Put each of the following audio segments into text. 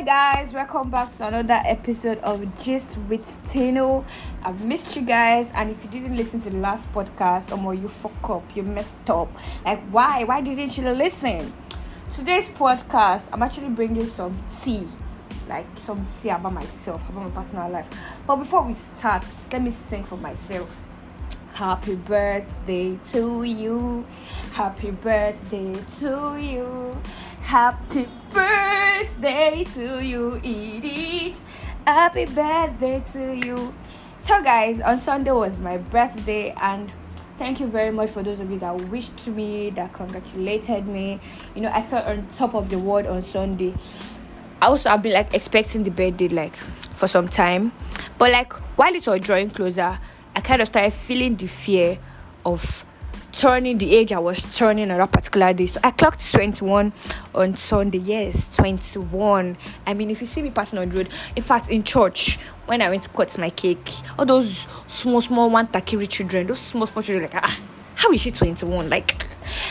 Hey guys, welcome back to another episode of Gist with Tino. I've missed you guys, and if you didn't listen to the last podcast, um, or more, you fuck up, you messed up. Like, why? Why didn't you listen? Today's podcast, I'm actually bringing some tea, like some tea about myself, about my personal life. But before we start, let me sing for myself. Happy birthday to you. Happy birthday to you. Happy birthday to you, Edith. Happy birthday to you. So, guys, on Sunday was my birthday, and thank you very much for those of you that wished me, that congratulated me. You know, I felt on top of the world on Sunday. I also, I've been like expecting the birthday like for some time, but like while it was drawing closer, I kind of started feeling the fear of turning the age I was turning on that particular day. So I clocked 21 on Sunday. Yes, 21. I mean, if you see me passing on the road, in fact, in church, when I went to cut my cake, all those small, small one takiri children, those small, small children, like, ah, how is she 21? Like,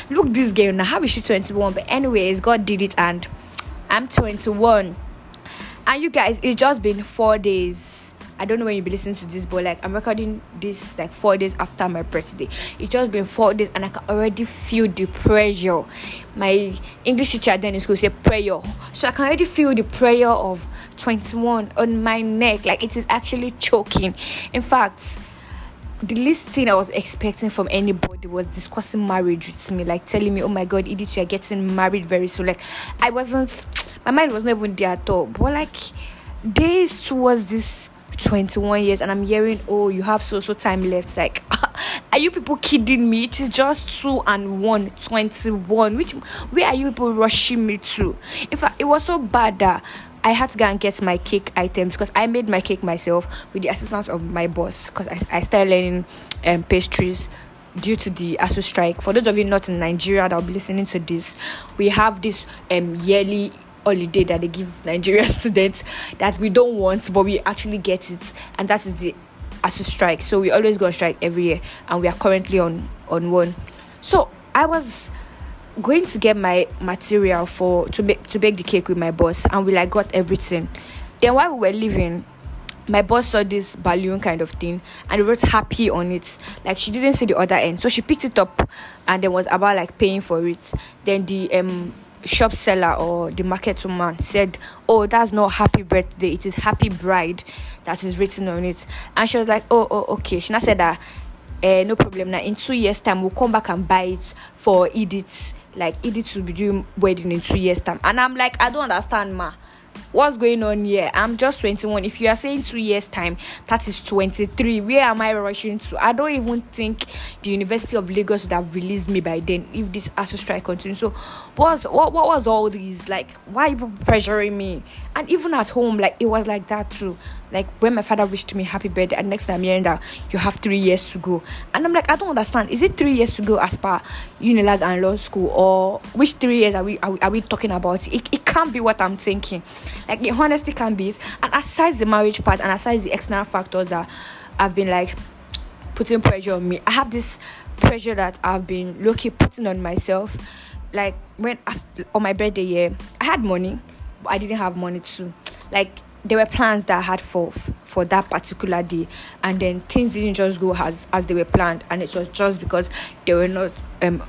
look, this girl now, how is she 21? But, anyways, God did it, and I'm 21. And you guys, it's just been four days I don't know when you'll be listening to this, but like I'm recording this like four days after my birthday. It's just been four days, and I can already feel the pressure. My English teacher then in school said prayer, so I can already feel the prayer of 21 on my neck. Like it is actually choking. In fact the least thing I was expecting from anybody was discussing marriage with me, like telling me, "Oh my God, Edith, you're getting married very soon." Like I wasn't, my mind was not even there at all. But like days towards this 21 years and I'm hearing, oh, you have so so time left. Like, are you people kidding me? It is just two and one, 21. Which where are you people rushing me to? In fact, it was so bad that I had to go and get my cake items because I made my cake myself with the assistance of my boss because I, I started learning um, pastries due to the ASUU strike. For those of you not in Nigeria that will be listening to this, we have this um, yearly holiday that they give Nigerian students that we don't want, but we actually get it, and that is the ASUU strike. So we always go on strike every year, and we are currently on on one. So I was going to get my material for to make to bake the cake with my boss, and we like got everything. Then while we were leaving, my boss saw this balloon kind of thing and wrote happy on it like she didn't see the other end so she picked it up and then was about like paying for it then the um shop seller or the market woman said, Oh, that's not happy birthday, it is happy bride that is written on it. And she was like, Oh, oh, okay. She now said that uh, no problem. Now in two years' time we'll come back and buy it for Edith. Like Edith will be doing wedding in two years' time. And I'm like, I don't understand, ma what's going on here? I'm just 21 if you are saying two years time that is 23 where am i rushing to? I don't even think the university of lagos would have released me by then if this ASUU strike continues. So what was what, what was all these? Like why you pressuring me? And even at home like it was like that too. Like when my father wished me happy birthday and next time hearing that you have three years to go. And i'm like i don't understand. Is it three years to go as per unilag and law school or which three years are we are we, are we talking about? It, it can't be what i'm thinking. Like it honestly can be. And aside the marriage part and aside the external factors that have been like putting pressure on me i have this pressure that i've been lucky putting on myself. Like when on my birthday year i had money but i didn't have money too. Like there were plans that I had for for that particular day, and then things didn't just go as as they were planned, and it was just because they were not um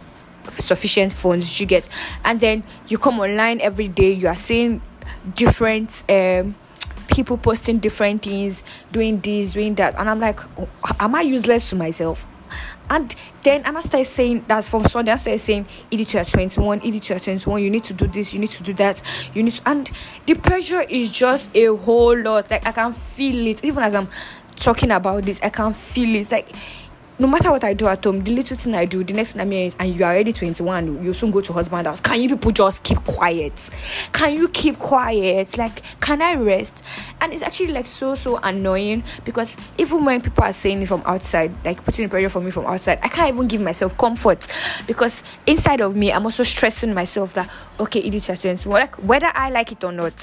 sufficient funds you get, and then you come online every day, you are seeing different um people posting different things, doing this, doing that, and I'm like, oh, am I useless to myself? And then and I started saying that's from Sunday. I started saying, Edith, you are 21, Edith, you are 21, you need to do this, you need to do that, you need to and the pressure is just a whole lot. Like I can feel it. Even as I'm talking about this, I can feel it. Like no matter what I do at home, the little thing I do, the next thing I'm and you are already 21, you soon go to husband house. Can you people just keep quiet? Can you keep quiet? Like, can I rest? And it's actually like so, so annoying because even when people are saying it from outside, like putting pressure for me from outside, I can't even give myself comfort because inside of me, I'm also stressing myself that, okay, it is 21. Like, whether I like it or not,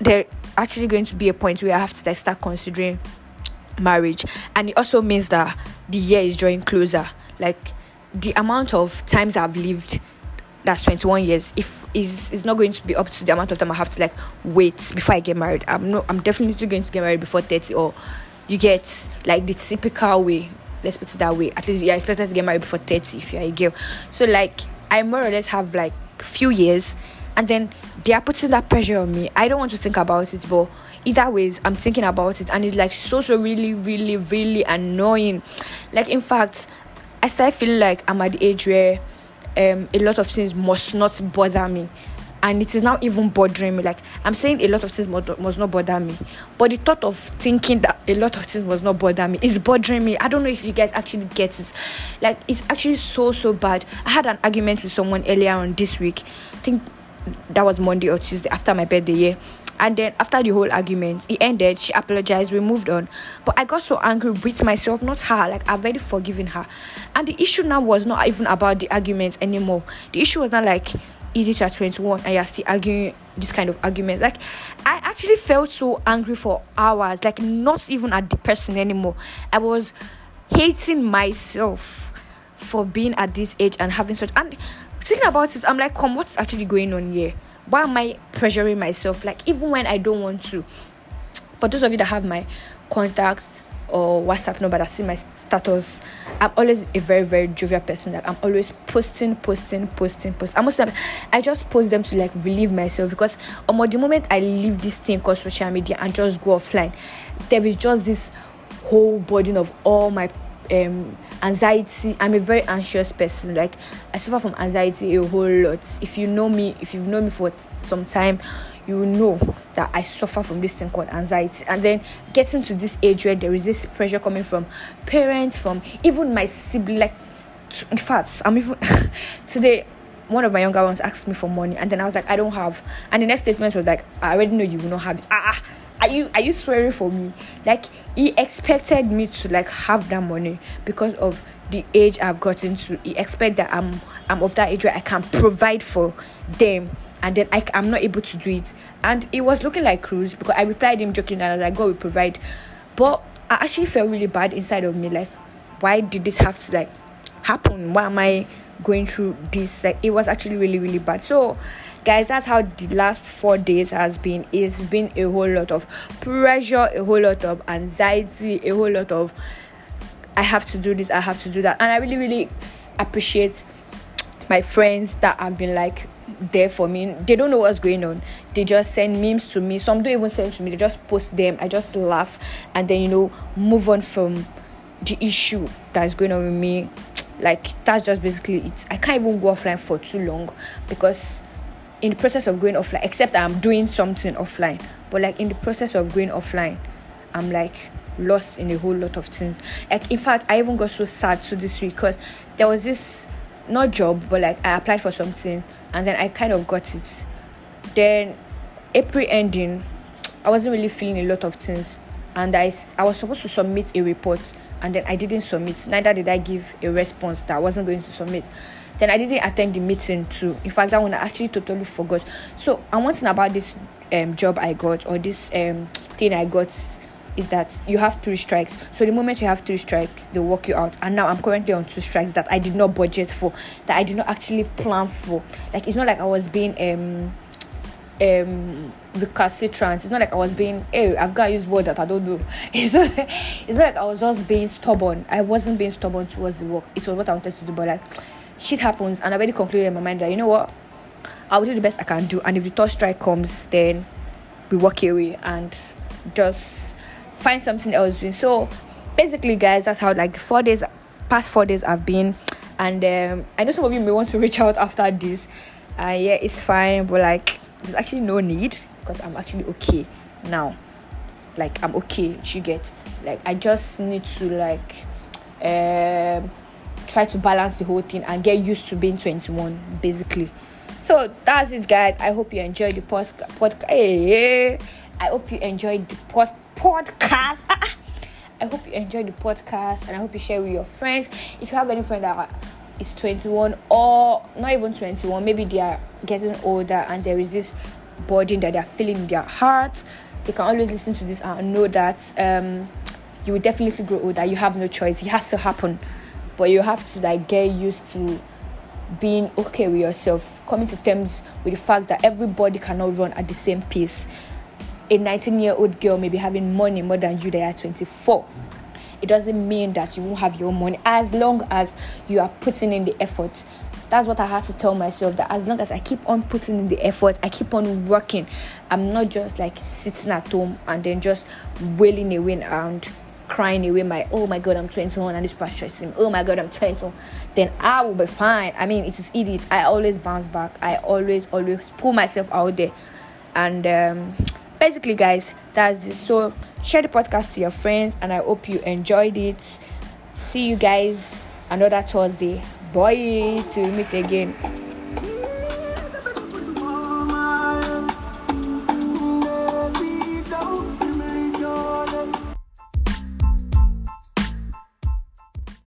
there actually going to be a point where I have to like start considering marriage and it also means that the year is drawing closer like the amount of times i've lived that's 21 years if is is not going to be up to the amount of time I have to like wait before I get married. I'm no I'm definitely going to get married before 30 or you get like the typical way. Let's put it that way. At least you're expected to get married before 30 if you're a girl. So like I more or less have like few years and then they are putting that pressure on me. I don't want to think about it, but either ways I'm thinking about it. And it's like so so really, really, really annoying. Like in fact, I start feeling like I'm at the age where um, a lot of things must not bother me. And it is now even bothering me. Like i'm saying a lot of things must, must not bother me. But the thought of thinking that a lot of things must not bother me is bothering me. I don't know if you guys actually get it. Like it's actually so so bad. I had an argument with someone earlier on this week. I think that was monday or tuesday after my birthday yeah and then after the whole argument it ended she apologized we moved on but i got so angry with myself not her like i've already forgiven her and the issue now was not even about the argument anymore the issue was not like Edith at 21 and you're still arguing this kind of arguments. Like, I actually felt so angry for hours, like, not even at the person anymore. I was hating myself for being at this age and having such. And thinking about it, I'm like, come, what's actually going on here? Why am I pressuring myself? Like even when I don't want to. For those of you that have my contacts or WhatsApp number that see my status, I'm always a very very jovial person. Like I'm always posting, posting, posting, posting. I must have, I just post them to like relieve myself because um, the moment I leave this thing called social media and just go offline, there is just this whole burden of all my um anxiety. I'm a very anxious person. Like i suffer from anxiety a whole lot. If you know me if you've known me for some time you know that i suffer from this thing called anxiety. And then getting to this age where there is this pressure coming from parents from even my sibling like in fact i'm even today one of my younger ones asked me for money. And then i was like i don't have. And the next statement was like i already know you will not have it. Ah, ah are you are you swearing for me? Like he expected me to like have that money because of the age i've gotten to. He expect that i'm i'm of that age where i can provide for them and then I, i'm not able to do it. And it was looking like cruise because i replied him joking and i was like god will provide. But i actually felt really bad inside of me. Like why did this have to like happen? Why am i going through this? Like it was actually really really bad. So guys that's how the last four days has been. It's been a whole lot of pressure a whole lot of anxiety a whole lot of i have to do this i have to do that. And i really really appreciate my friends that have been like there for me. They don't know what's going on. They just send memes to me. Some don't even send to me. They just post them. I just laugh. And then you know move on from the issue that's going on with me like that's just basically it. I can't even go offline for too long because in the process of going offline except i'm doing something offline but like in the process of going offline i'm like lost in a whole lot of things. Like in fact i even got so sad to this week because there was this not job but like i applied for something and then i kind of got it. Then april ending i wasn't really feeling a lot of things and i i was supposed to submit a report and then I didn't submit. Neither did I give a response that I wasn't going to submit. Then I didn't attend the meeting too. In fact, that one I actually totally forgot. So I'm wanting about this um, job I got or this um, thing I got is that you have three strikes. So the moment you have three strikes, they work you out. And now I'm currently on two strikes that I did not budget for, that I did not actually plan for. Like it's not like I was being um um recalcitrant. It's not like I was being, hey, I've got to use word that I don't know. It's not, like, it's not like I was just being stubborn. I wasn't being stubborn towards the work. It was what I wanted to do, but like shit happens, and I already concluded in my mind that you know what, I'll do the best I can do, and if the third strike comes, then we walk away and just find something else doing. So basically, guys, that's how like four days, past four days, I've been, and um, I know some of you may want to reach out after this. Uh, yeah, it's fine, but like there's actually no need because I'm actually okay now. Like I'm okay. You get like I just need to like um try to balance the whole thing and get used to being 21 basically. So that's it, guys. I hope you enjoyed the post podcast. Hey, I hope you enjoyed the post podcast. I hope you enjoyed the podcast and I hope you share with your friends. If you have any friend that is 21 or not even 21 maybe they are getting older and there is this burden that they're feeling in their hearts they can always listen to this and know that um, you will definitely grow older you have no choice it has to happen but you have to like get used to being okay with yourself, coming to terms with the fact that everybody cannot run at the same pace. A 19 year old girl may be having money more than you, they are 24. It doesn't mean that you won't have your money as long as you are putting in the effort. That's what I had to tell myself that as long as I keep on putting in the effort, I keep on working, I'm not just like sitting at home and then just wailing away and crying away my oh my god I'm 21 and this part stressing oh my god I'm 21 then I will be fine. I mean it is Edith I always bounce back. I always always pull myself out there. And um, basically guys that's it. So share the podcast to your friends and I hope you enjoyed it. See you guys another Thursday. Bye. We meet again